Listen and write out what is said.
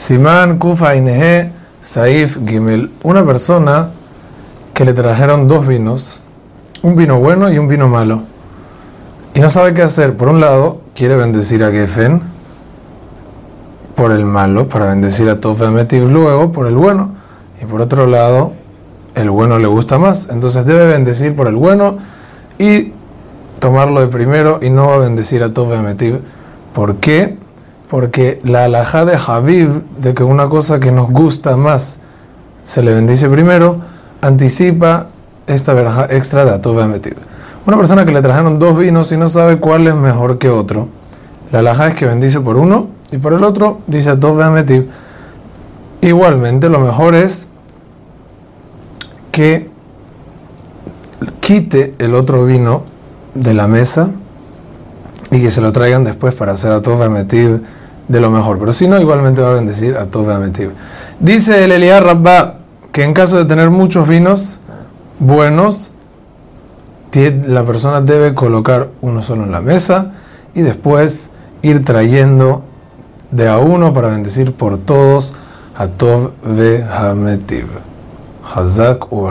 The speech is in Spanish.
Simán Kufa Inehe Saif Gimel. Una persona que le trajeron dos vinos, un vino bueno y un vino malo, y no sabe qué hacer. Por un lado, quiere bendecir a Gefen por el malo, para bendecir a Tofemetiv luego por el bueno, y por otro lado, el bueno le gusta más, entonces debe bendecir por el bueno y tomarlo de primero y no va a bendecir a Tofemetiv. ¿Por qué? Porque la alhaja de Habib, de que una cosa que nos gusta más se le bendice primero, anticipa esta verja extra de Atov Una persona que le trajeron dos vinos y no sabe cuál es mejor que otro, la alhaja es que bendice por uno y por el otro dice Atov Igualmente, lo mejor es que quite el otro vino de la mesa y que se lo traigan después para hacer Atov de lo mejor. Pero si no, igualmente va a bendecir a todo Ametiv. Dice el Elías Rabba que en caso de tener muchos vinos buenos, la persona debe colocar uno solo en la mesa y después ir trayendo de a uno para bendecir por todos a Tov Hametiv. Hazak u